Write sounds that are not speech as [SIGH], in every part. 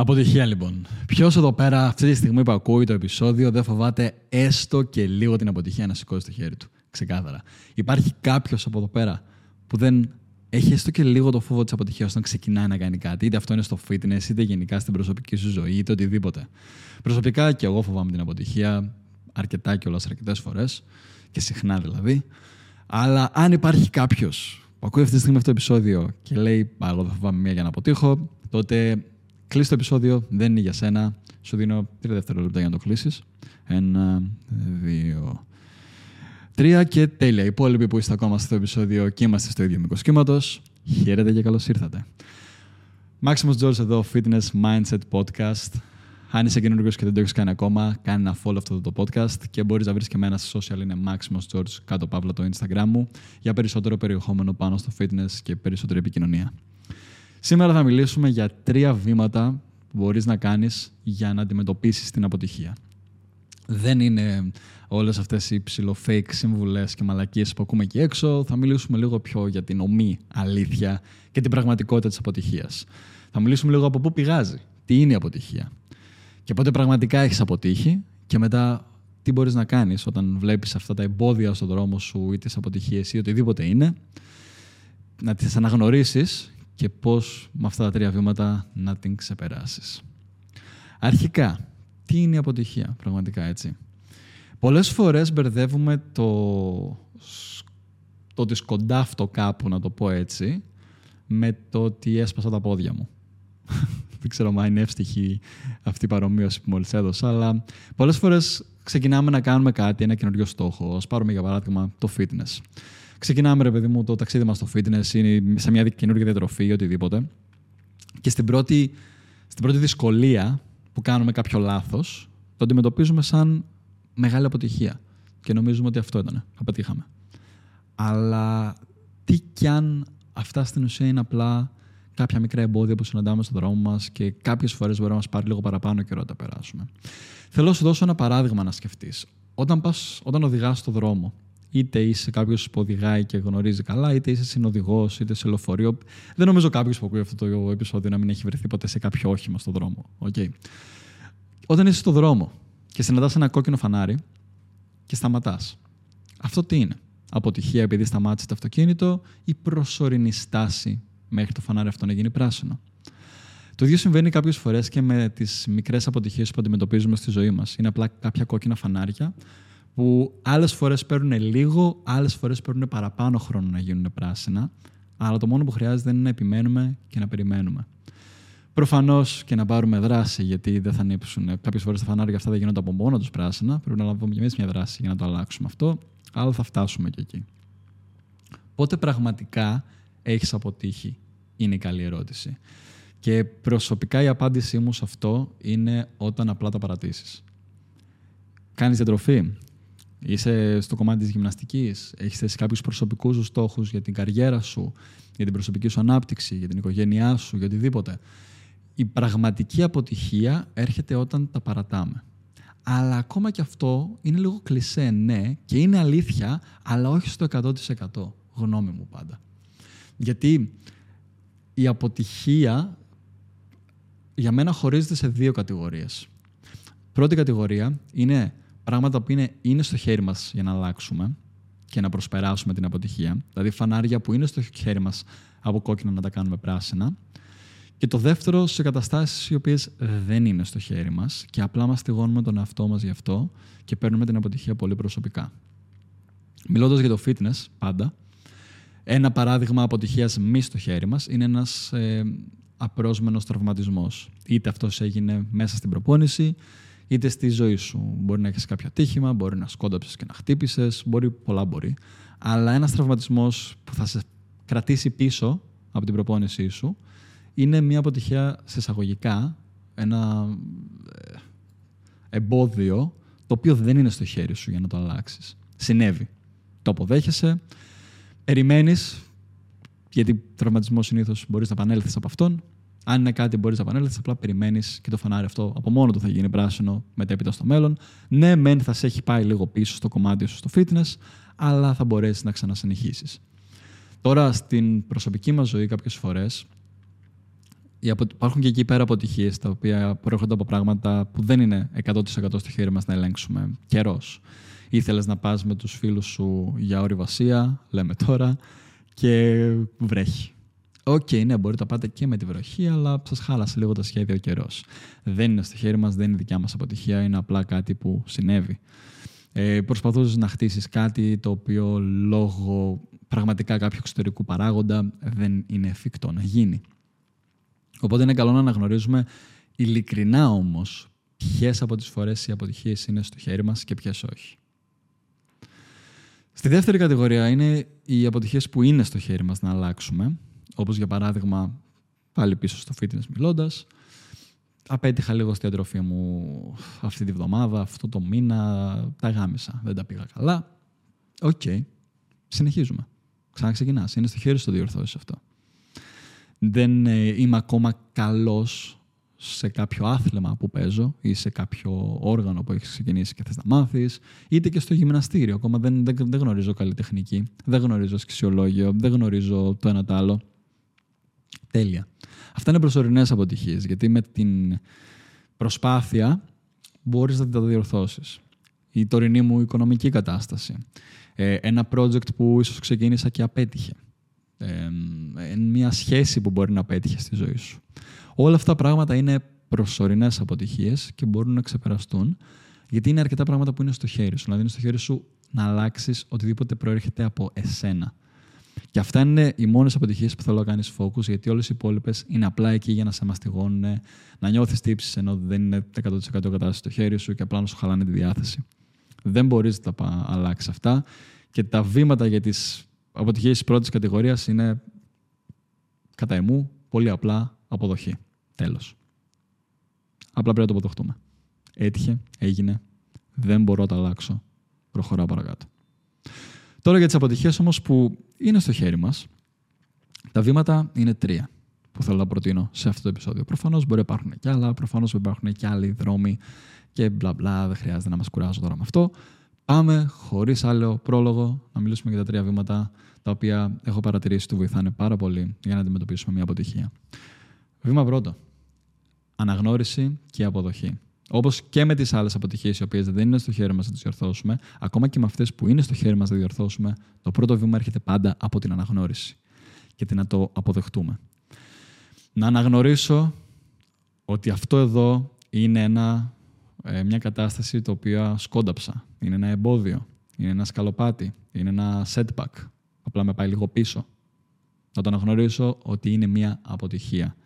Αποτυχία λοιπόν. Ποιος εδώ πέρα, αυτή τη στιγμή που ακούει το επεισόδιο, δεν φοβάται έστω και λίγο την αποτυχία να σηκώσει το χέρι του; Ξεκάθαρα. Υπάρχει κάποιος από εδώ πέρα που δεν έχει έστω και λίγο το φόβο της αποτυχίας όταν ξεκινάει να κάνει κάτι. Είτε αυτό είναι στο fitness, είτε γενικά στην προσωπική σου ζωή, είτε οτιδήποτε; Προσωπικά και εγώ φοβάμαι την αποτυχία αρκετά κιόλας αρκετές φορές και συχνά δηλαδή. Αλλά αν υπάρχει κάποιος που ακούει αυτή τη στιγμή αυτό το επεισόδιο και λέει εγώ δεν φοβάμαι μία για να αποτύχω, τότε κλείσει το επεισόδιο, δεν είναι για σένα. Σου δίνω τρία δευτερόλεπτα για να το κλείσεις. Ένα, δύο, τρία και τέλεια. Οι υπόλοιποι που είστε ακόμα στο επεισόδιο και είμαστε στο ίδιο μήκος κύματος, χαίρετε και καλώς ήρθατε. Maximus George εδώ, Fitness Mindset Podcast. Αν είσαι καινούργιος και δεν το έχεις κάνει ακόμα, κάνει ένα follow αυτό το podcast και μπορείς να βρεις και εμένα στα social. Είναι Maximus George, κάτω παύλα το Instagram μου, για περισσότερο περιεχόμενο πάνω στο fitness και περισσότερη επικοινωνία. Σήμερα θα μιλήσουμε για τρία βήματα που μπορείς να κάνεις για να αντιμετωπίσεις την αποτυχία. Δεν είναι όλες αυτές οι ψηλοφake συμβουλές και μαλακίες που ακούμε εκεί έξω. Θα μιλήσουμε λίγο πιο για την ομή αλήθεια και την πραγματικότητα της αποτυχίας. Θα μιλήσουμε λίγο από πού πηγάζει, τι είναι η αποτυχία και πότε πραγματικά έχεις αποτύχει και μετά τι μπορείς να κάνεις όταν βλέπεις αυτά τα εμπόδια στον δρόμο σου ή τις αποτυχίες ή οτιδήποτε είναι, να τις αναγνωρίσεις και πώς με αυτά τα τρία βήματα να την ξεπεράσεις. Αρχικά, τι είναι η αποτυχία πραγματικά έτσι; Πολλές φορές μπερδεύουμε το, το ότι σκοντάφτω κάπου, να το πω έτσι, με το ότι έσπασα τα πόδια μου. [LAUGHS] Δεν ξέρω αν είναι εύστοιχη αυτή η παρομοίωση που μόλις έδωσα, αλλά πολλές φορές ξεκινάμε να κάνουμε κάτι, ένα καινούριο στόχο. Α πάρουμε για παράδειγμα το fitness. Ξεκινάμε, ρε παιδί μου, το ταξίδι μας στο fitness ή σε μια καινούργια διατροφή ή οτιδήποτε. Και στην πρώτη, στην πρώτη δυσκολία που κάνουμε κάποιο λάθος, το αντιμετωπίζουμε σαν μεγάλη αποτυχία. Και νομίζουμε ότι αυτό ήταν. Απετύχαμε. Αλλά τι κι αν αυτά στην ουσία είναι απλά κάποια μικρά εμπόδια που συναντάμε στον δρόμο μας και κάποιες φορές μπορεί να μας πάρει λίγο παραπάνω καιρό να τα περάσουμε. Θέλω να σου δώσω ένα παράδειγμα να σκεφτείς. Όταν, όταν οδηγάς στον δρόμο, είτε είσαι κάποιος που οδηγάει και γνωρίζει καλά, είτε είσαι συνοδηγός, είτε σε λεωφορείο. Δεν νομίζω κάποιος που ακούει αυτό το επεισόδιο να μην έχει βρεθεί ποτέ σε κάποιο όχημα στον δρόμο. Okay. Όταν είσαι στον δρόμο και συναντάς ένα κόκκινο φανάρι και σταματάς. Αυτό τι είναι; Αποτυχία επειδή σταμάτησε το αυτοκίνητο ή προσωρινή στάση μέχρι το φανάρι αυτό να γίνει πράσινο; Το ίδιο συμβαίνει κάποιες φορές και με τις μικρές αποτυχίες που αντιμετωπίζουμε στη ζωή μας. Είναι απλά κάποια κόκκινα φανάρια που άλλες φορές παίρνουν λίγο, άλλες φορές παίρνουν παραπάνω χρόνο να γίνουν πράσινα. Αλλά το μόνο που χρειάζεται είναι να επιμένουμε και να περιμένουμε. Προφανώς και να πάρουμε δράση, γιατί δεν θα ανήψουν. Κάποιες φορές τα φανάρια αυτά δεν γίνονται από μόνο τους πράσινα. Πρέπει να λάβουμε και εμείς μια δράση για να το αλλάξουμε αυτό. Αλλά θα φτάσουμε και εκεί. Πότε πραγματικά έχεις αποτύχει, είναι η καλή ερώτηση. Και προσωπικά η απάντησή μου σε αυτό είναι όταν απλά τα παρατήσεις. Κάνεις διατροφή, είσαι στο κομμάτι της γυμναστικής, έχεις θέσει κάποιους προσωπικούς σου στόχους για την καριέρα σου, για την προσωπική σου ανάπτυξη, για την οικογένειά σου, για οτιδήποτε. Η πραγματική αποτυχία έρχεται όταν τα παρατάμε. Αλλά ακόμα και αυτό είναι λίγο κλισέ, ναι, και είναι αλήθεια, αλλά όχι στο 100%. Γνώμη μου πάντα. Γιατί η αποτυχία για μένα χωρίζεται σε δύο κατηγορίες. Πρώτη κατηγορία είναι πράγματα που είναι, είναι στο χέρι μας για να αλλάξουμε και να προσπεράσουμε την αποτυχία. Δηλαδή φανάρια που είναι στο χέρι μας από κόκκινα να τα κάνουμε πράσινα. Και το δεύτερο σε καταστάσεις οι οποίες δεν είναι στο χέρι μας και απλά μας στιγώνουμε τον εαυτό μας γι' αυτό και παίρνουμε την αποτυχία πολύ προσωπικά. Μιλώντας για το fitness πάντα, ένα παράδειγμα αποτυχίας μη στο χέρι μας είναι ένας ε, απρόσμενος τραυματισμός. Είτε αυτός έγινε μέσα στην προπόνηση, είτε στη ζωή σου. Μπορεί να έχεις κάποιο ατύχημα, μπορεί να σκόνταψες και να χτύπησες, μπορεί, πολλά μπορεί. Αλλά ένας τραυματισμός που θα σε κρατήσει πίσω από την προπόνησή σου είναι μια αποτυχία σε εισαγωγικά, ένα ε, εμπόδιο το οποίο δεν είναι στο χέρι σου για να το αλλάξεις. Συνέβη. Το αποδέχεσαι, Περιμένεις, γιατί τραυματισμός συνήθως μπορείς να επανέλθεις από αυτόν. Αν είναι κάτι μπορείς να επανέλθεις, απλά περιμένεις και το φανάρι αυτό από μόνο του θα γίνει πράσινο μετέπειτα στο μέλλον. Ναι, μεν θα σε έχει πάει λίγο πίσω στο κομμάτι σου στο fitness, αλλά θα μπορέσεις να ξανασυνεχίσεις. Τώρα, στην προσωπική μας ζωή, κάποιες φορές υπάρχουν και εκεί πέρα αποτυχίες τα οποία προέρχονται από πράγματα που δεν είναι 100% στο χέρι μας να ελέγξουμε. Καιρός. Ήθελες να πας με τους φίλους σου για ορειβασία, λέμε τώρα, και βρέχει. Ok, okay, ναι, μπορείτε να πάτε και με τη βροχή, αλλά σας χάλασε λίγο το σχέδιο ο καιρός. Δεν είναι στο χέρι μας, δεν είναι δικιά μας αποτυχία, είναι απλά κάτι που συνέβη. Ε, Προσπαθούσες να χτίσεις κάτι το οποίο λόγω πραγματικά κάποιου εξωτερικού παράγοντα δεν είναι εφικτό να γίνει. Οπότε είναι καλό να αναγνωρίζουμε ειλικρινά όμως ποιες από τις φορές οι αποτυχίες είναι στο χέρι μας και ποιες όχι. Στη δεύτερη κατηγορία είναι οι αποτυχίες που είναι στο χέρι μας να αλλάξουμε, όπως για παράδειγμα, πάλι πίσω στο fitness μιλώντας, απέτυχα λίγο στη διατροφή μου αυτή τη βδομάδα, αυτό το μήνα, τα γάμησα, δεν τα πήγα καλά. Ok, okay. συνεχίζουμε. Ξαναξεκινάς, είναι στο χέρι σου το διορθώσεις αυτό. Δεν ε, είμαι ακόμα καλός σε κάποιο άθλημα που παίζω ή σε κάποιο όργανο που έχεις ξεκινήσει και θες να μάθεις, είτε και στο γυμναστήριο. Ακόμα δεν, δεν, δεν γνωρίζω καλή τεχνική, δεν γνωρίζω σκησιολόγιο, δεν γνωρίζω το ένα το άλλο. Τέλεια. Αυτά είναι προσωρινές αποτυχίες, γιατί με την προσπάθεια μπορείς να τα διορθώσεις. Η τωρινή μου οικονομική κατάσταση. Ε, ένα project που ίσως ξεκίνησα και απέτυχε. Ε, μια σχέση που μπορεί να πέτυχε στη ζωή σου. Όλα αυτά τα πράγματα είναι προσωρινές αποτυχίες και μπορούν να ξεπεραστούν, γιατί είναι αρκετά πράγματα που είναι στο χέρι σου. Δηλαδή, είναι στο χέρι σου να αλλάξεις οτιδήποτε προέρχεται από εσένα. Και αυτά είναι οι μόνες αποτυχίες που θέλω να κάνεις focus, γιατί όλες οι υπόλοιπες είναι απλά εκεί για να σε μαστιγώνουν, να νιώθεις τύψεις ενώ δεν είναι 100% κατάσταση στο χέρι σου και απλά να σου χαλάνε τη διάθεση. Δεν μπορείς να τα αλλάξεις αυτά. Και τα βήματα για τις αποτυχίες της πρώτης κατηγορίας είναι κατά εμού πολύ απλά αποδοχή. Τέλος. Απλά πρέπει να το αποδεχτούμε. Έτυχε, έγινε, δεν μπορώ να το αλλάξω. Προχωράω παρακάτω. Τώρα για τις αποτυχίες όμως που είναι στο χέρι μας, τα βήματα είναι τρία που θέλω να προτείνω σε αυτό το επεισόδιο. Προφανώς μπορεί να υπάρχουν και άλλα, προφανώς μπορεί να υπάρχουν και άλλοι δρόμοι και μπλα μπλα, δεν χρειάζεται να μας κουράζω τώρα με αυτό. Πάμε χωρίς άλλο πρόλογο να μιλήσουμε για τα τρία βήματα τα οποία έχω παρατηρήσει ότι βοηθάνε πάρα πολύ για να αντιμετωπίσουμε μια αποτυχία. Βήμα πρώτο αναγνώριση και αποδοχή. Όπως και με τις άλλες αποτυχίες, οι οποίες δεν είναι στο χέρι μας να τις διορθώσουμε, ακόμα και με αυτές που είναι στο χέρι μας να διορθώσουμε, το πρώτο βήμα έρχεται πάντα από την αναγνώριση και την να το αποδεχτούμε. Να αναγνωρίσω ότι αυτό εδώ είναι ένα, ε, μια κατάσταση το οποίο σκόνταψα. Είναι ένα εμπόδιο, είναι ένα σκαλοπάτι, είναι ένα setback. Απλά με πάει λίγο πίσω. Να το αναγνωρίσω ότι είναι μια αποτυχία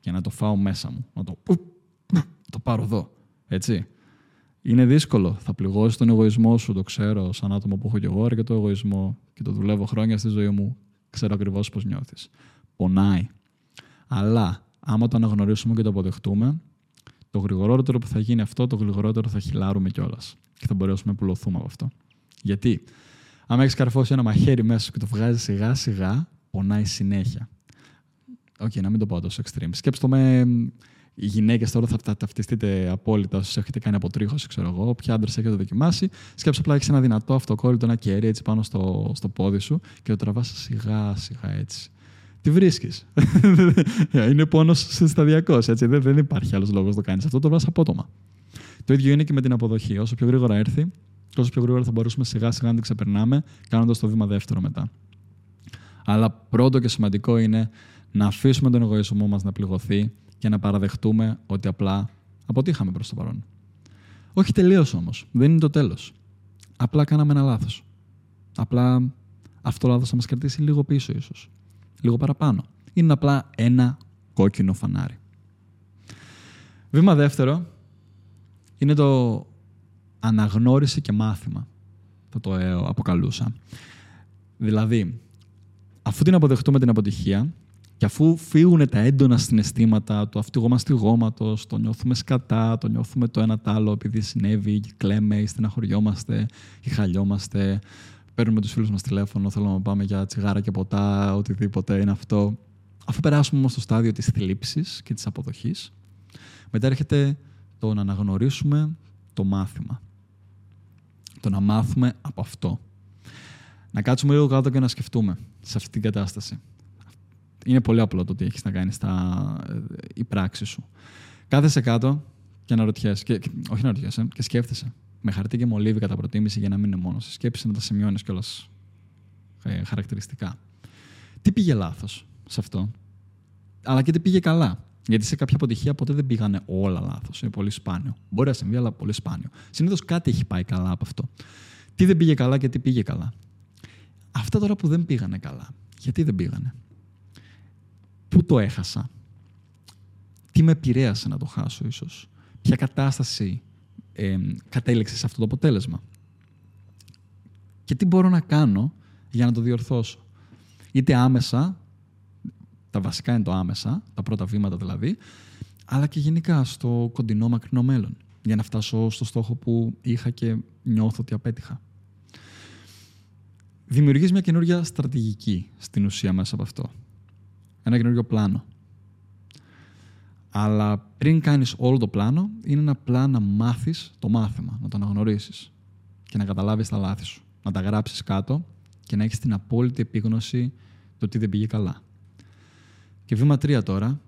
και να το φάω μέσα μου. Να το, το πάρω εδώ. Έτσι. Είναι δύσκολο. Θα πληγώσεις τον εγωισμό σου, το ξέρω, σαν άτομο που έχω και εγώ και το εγωισμό και το δουλεύω χρόνια στη ζωή μου. Ξέρω ακριβώς πώς νιώθεις. Πονάει. Αλλά άμα το αναγνωρίσουμε και το αποδεχτούμε, το γρηγορότερο που θα γίνει αυτό, το γρηγορότερο θα χιλάρουμε κιόλας. Και θα μπορέσουμε να επουλωθούμε από αυτό. Γιατί, άμα έχεις καρφώσει ένα μαχαίρι μέσα και το βγάζεις σιγά σιγά, πονάει συνέχεια. Ok, okay, να μην το πω τόσο extreme. Σκέψτε με οι γυναίκες τώρα θα ταυτιστείτε απόλυτα όσοι έχετε κάνει αποτρίχωση, ξέρω εγώ. Όποιοι άντρες έχετε δοκιμάσει. Σκέψτε απλά έχεις ένα δυνατό αυτοκόλλητο, ένα κερί έτσι πάνω στο, στο πόδι σου και το τραβάς σιγά σιγά έτσι. Τι βρίσκεις. [LAUGHS] είναι πόνος σταδιακός. Δεν, δεν υπάρχει άλλος λόγος να το κάνεις αυτό. Το βρει απότομα. Το ίδιο είναι και με την αποδοχή. Όσο πιο γρήγορα έρθει, τόσο πιο γρήγορα θα μπορούσαμε σιγά σιγά να την ξεπερνάμε, κάνοντας το βήμα δεύτερο μετά. Αλλά πρώτο και σημαντικό είναι να αφήσουμε τον εγωισμό μας να πληγωθεί και να παραδεχτούμε ότι απλά αποτύχαμε προς το παρόν. Όχι τελείως όμως. Δεν είναι το τέλος. Απλά κάναμε ένα λάθος. Απλά αυτό το λάθος θα μας κρατήσει λίγο πίσω ίσως. Λίγο παραπάνω. Είναι απλά ένα κόκκινο φανάρι. Βήμα δεύτερο είναι το αναγνώριση και μάθημα. Θα το ε, αποκαλούσα. Δηλαδή, αφού την αποδεχτούμε την αποτυχία, και αφού φύγουν τα έντονα συναισθήματα του αυτηγόμαστηγώματο, το νιώθουμε σκατά, το νιώθουμε το ένα τ' άλλο επειδή συνέβη, και κλαίμε, ή στεναχωριόμαστε, ή χαλιόμαστε, παίρνουμε τους φίλους μας τηλέφωνο, θέλουμε να πάμε για τσιγάρα και ποτά, οτιδήποτε είναι αυτό. Αφού περάσουμε όμως στο στάδιο της θλίψης και της αποδοχής, μετά έρχεται το να αναγνωρίσουμε το μάθημα. Το να μάθουμε από αυτό. Να κάτσουμε λίγο κάτω και να σκεφτούμε σε αυτή την κατάσταση είναι πολύ απλό το τι έχεις να κάνεις στα, η πράξη σου. Κάθεσαι κάτω και αναρωτιέσαι. Και, και, όχι αναρωτιέσαι, και σκέφτεσαι. Με χαρτί και μολύβι κατά προτίμηση για να μην είναι μόνος σε σκέψη να τα σημειώνεις κιόλας ε, χαρακτηριστικά. Τι πήγε λάθος σε αυτό, αλλά και τι πήγε καλά; Γιατί σε κάποια αποτυχία ποτέ δεν πήγανε όλα λάθος. Είναι πολύ σπάνιο. Μπορεί να συμβεί, αλλά πολύ σπάνιο. Συνήθως κάτι έχει πάει καλά από αυτό. Τι δεν πήγε καλά και τι πήγε καλά; Αυτά τώρα που δεν πήγανε καλά. Γιατί δεν πήγανε; Πού το έχασα; Τι με επηρέασε να το χάσω ίσως; Ποια κατάσταση ε, κατέληξε σε αυτό το αποτέλεσμα; Και τι μπορώ να κάνω για να το διορθώσω; Είτε άμεσα, τα βασικά είναι το άμεσα, τα πρώτα βήματα δηλαδή, αλλά και γενικά στο κοντινό μακρινό μέλλον, για να φτάσω στο στόχο που είχα και νιώθω ότι απέτυχα. Δημιουργείς μια καινούργια στρατηγική στην ουσία μέσα από αυτό. Ένα καινούργιο πλάνο. Αλλά πριν κάνεις όλο το πλάνο, είναι ένα πλάνο να μάθεις το μάθημα, να το αναγνωρίσεις και να καταλάβεις τα λάθη σου. Να τα γράψεις κάτω και να έχεις την απόλυτη επίγνωση το τι δεν πήγε καλά. Και βήμα τρία τώρα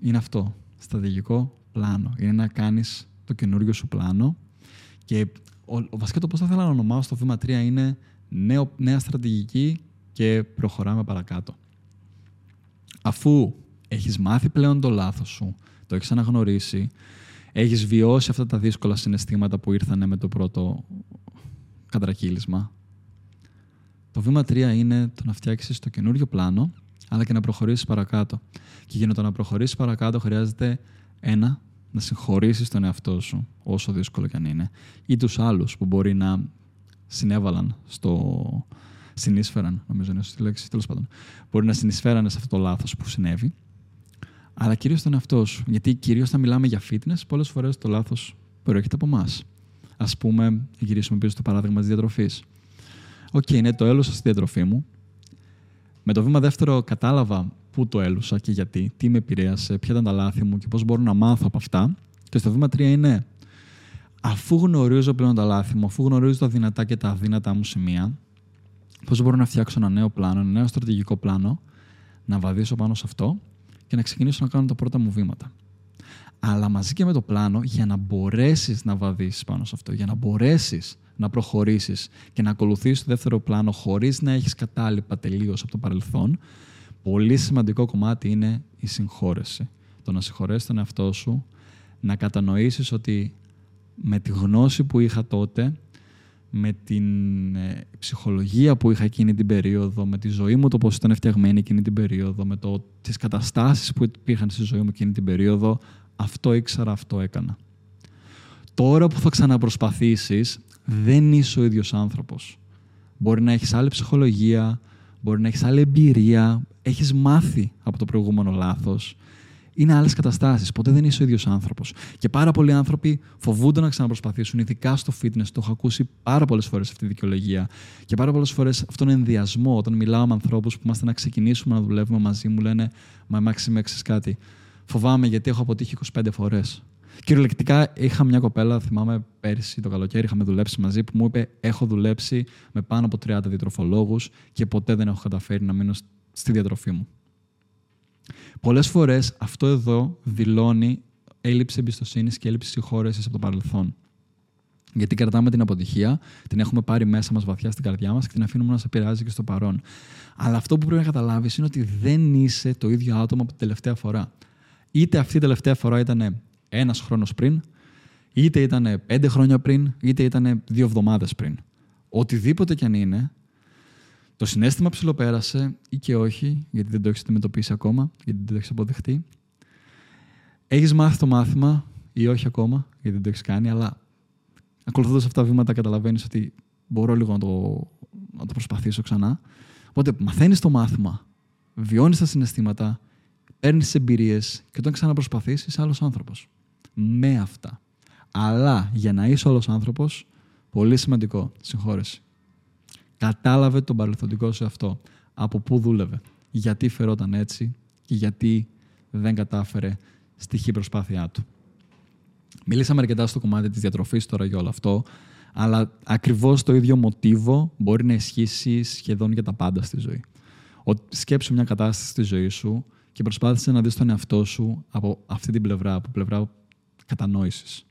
είναι αυτό. Στρατηγικό πλάνο. Είναι να κάνεις το καινούργιο σου πλάνο και ο, ο βασικά το πώς θα ήθελα να ονομάσω το βήμα 3 είναι νέο, νέα στρατηγική και προχωράμε παρακάτω. Αφού έχεις μάθει πλέον το λάθος σου, το έχεις αναγνωρίσει, έχεις βιώσει αυτά τα δύσκολα συναισθήματα που ήρθαν με το πρώτο κατρακύλισμα, το βήμα 3 είναι το να φτιάξεις το καινούριο πλάνο, αλλά και να προχωρήσεις παρακάτω. Και για να το να προχωρήσεις παρακάτω χρειάζεται ένα, να συγχωρήσεις τον εαυτό σου, όσο δύσκολο κι αν είναι, ή τους άλλους που μπορεί να συνέβαλαν στο. Συνείσφεραν, νομίζω είναι σωστή λέξη, τέλος πάντων. Μπορεί να συνεισφέρανε σε αυτό το λάθος που συνέβη. Αλλά κυρίως τον εαυτό σου. Γιατί κυρίως όταν μιλάμε για fitness, πολλές φορές το λάθος προέρχεται από εμάς. Α πούμε, γυρίσουμε πίσω στο παράδειγμα της διατροφής. Ok, okay, είναι το έλουσα στη διατροφή μου. Με το βήμα δεύτερο κατάλαβα πού το έλουσα και γιατί, τι με επηρέασε, ποια ήταν τα λάθη μου και πώς μπορώ να μάθω από αυτά. Και στο βήμα τρία είναι αφού γνωρίζω πλέον τα λάθη μου, αφού γνωρίζω τα δυνατά και τα αδύνατά μου σημεία, πώς μπορώ να φτιάξω ένα νέο πλάνο, ένα νέο στρατηγικό πλάνο, να βαδίσω πάνω σε αυτό και να ξεκινήσω να κάνω τα πρώτα μου βήματα. Αλλά μαζί και με το πλάνο, για να μπορέσεις να βαδίσεις πάνω σε αυτό, για να μπορέσεις να προχωρήσεις και να ακολουθήσεις το δεύτερο πλάνο χωρίς να έχεις κατάλοιπα τελείως από το παρελθόν, πολύ σημαντικό κομμάτι είναι η συγχώρεση. Το να συγχωρέσεις τον εαυτό σου, να κατανοήσεις ότι με τη γνώση που είχα τότε, με την ε, ψυχολογία που είχα εκείνη την περίοδο, με τη ζωή μου το πώς ήταν φτιαγμένη εκείνη την περίοδο, με το, τις καταστάσεις που υπήρχαν στη ζωή μου εκείνη την περίοδο, αυτό ήξερα, αυτό έκανα. Τώρα που θα ξαναπροσπαθήσεις, δεν είσαι ο ίδιος άνθρωπος. Μπορεί να έχεις άλλη ψυχολογία, μπορεί να έχεις άλλη εμπειρία, έχεις μάθει από το προηγούμενο λάθος είναι άλλες καταστάσεις. Ποτέ δεν είσαι ο ίδιος άνθρωπος. Και πάρα πολλοί άνθρωποι φοβούνται να ξαναπροσπαθήσουν, ειδικά στο fitness. Το έχω ακούσει πάρα πολλές φορές αυτή τη δικαιολογία. Και πάρα πολλές φορές αυτόν τον ενδιασμό, όταν μιλάω με ανθρώπους που είμαστε να ξεκινήσουμε να δουλεύουμε μαζί, μου λένε Μα Μάξι, με κάτι. Φοβάμαι γιατί έχω αποτύχει 25 φορές. Κυριολεκτικά είχα μια κοπέλα, θυμάμαι πέρσι το καλοκαίρι, είχαμε δουλέψει μαζί, που μου είπε: Έχω δουλέψει με πάνω από 30 διατροφολόγους και ποτέ δεν έχω καταφέρει να μείνω στη διατροφή μου. Πολλές φορές αυτό εδώ δηλώνει έλλειψη εμπιστοσύνης και έλλειψη συγχώρεσης από το παρελθόν. Γιατί κρατάμε την αποτυχία, την έχουμε πάρει μέσα μας βαθιά στην καρδιά μας και την αφήνουμε να σε επηρεάζει και στο παρόν. Αλλά αυτό που πρέπει να καταλάβεις είναι ότι δεν είσαι το ίδιο άτομο από την τελευταία φορά. Είτε αυτή η τελευταία φορά ήταν ένας χρόνος πριν, είτε ήταν πέντε χρόνια πριν, είτε ήταν δύο εβδομάδες πριν. Οτιδήποτε κι αν είναι, το συνέστημα ψηλοπέρασε ή και όχι, γιατί δεν το έχεις αντιμετωπίσει ακόμα, γιατί δεν το έχεις αποδεχτεί. Έχεις μάθει το μάθημα ή όχι ακόμα, γιατί δεν το έχεις κάνει, αλλά ακολουθώντας αυτά τα βήματα καταλαβαίνεις ότι μπορώ λίγο να το, να το προσπαθήσω ξανά. Οπότε μαθαίνεις το μάθημα, βιώνεις τα συναισθήματα, παίρνεις τι εμπειρίες και όταν ξαναπροσπαθήσει, είσαι άλλος άνθρωπος. Με αυτά. Αλλά για να είσαι άλλος άνθρωπος, πολύ σημαντικό, συγχώρεση. Κατάλαβε τον παρελθοντικό σου αυτό. Από πού δούλευε. Γιατί φερόταν έτσι και γιατί δεν κατάφερε στη χή προσπάθειά του. Μιλήσαμε αρκετά στο κομμάτι της διατροφής τώρα για όλο αυτό, αλλά ακριβώς το ίδιο μοτίβο μπορεί να ισχύσει σχεδόν για τα πάντα στη ζωή. Ότι σκέψου μια κατάσταση στη ζωή σου και προσπάθησε να δεις τον εαυτό σου από αυτή την πλευρά, από πλευρά κατανόησης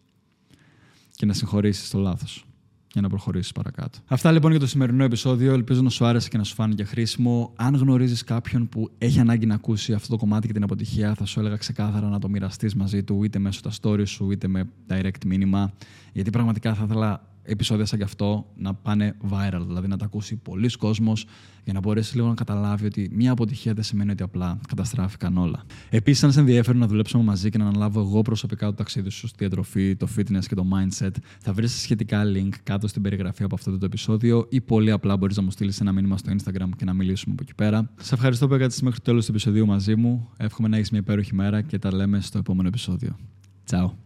και να συγχωρήσεις το λάθος για να προχωρήσεις παρακάτω. Αυτά λοιπόν για το σημερινό επεισόδιο. Ελπίζω να σου άρεσε και να σου φάνηκε χρήσιμο. Αν γνωρίζεις κάποιον που έχει ανάγκη να ακούσει αυτό το κομμάτι και την αποτυχία, θα σου έλεγα ξεκάθαρα να το μοιραστείς μαζί του, είτε μέσω τα stories σου, είτε με direct μήνυμα. Γιατί πραγματικά θα ήθελα επεισόδια σαν κι αυτό να πάνε viral, δηλαδή να τα ακούσει πολλοί κόσμος για να μπορέσει λίγο να καταλάβει ότι μια αποτυχία δεν σημαίνει ότι απλά καταστράφηκαν όλα. Επίσης, αν σε ενδιαφέρει να δουλέψουμε μαζί και να αναλάβω εγώ προσωπικά το ταξίδι σου στη διατροφή, το fitness και το mindset, θα βρεις σχετικά link κάτω στην περιγραφή από αυτό το επεισόδιο ή πολύ απλά μπορείς να μου στείλεις ένα μήνυμα στο Instagram και να μιλήσουμε από εκεί πέρα. Σε ευχαριστώ που έκατες μέχρι το τέλος του επεισοδίου μαζί μου. Εύχομαι να έχεις μια υπέροχη μέρα και τα λέμε στο επόμενο επεισόδιο. Ciao.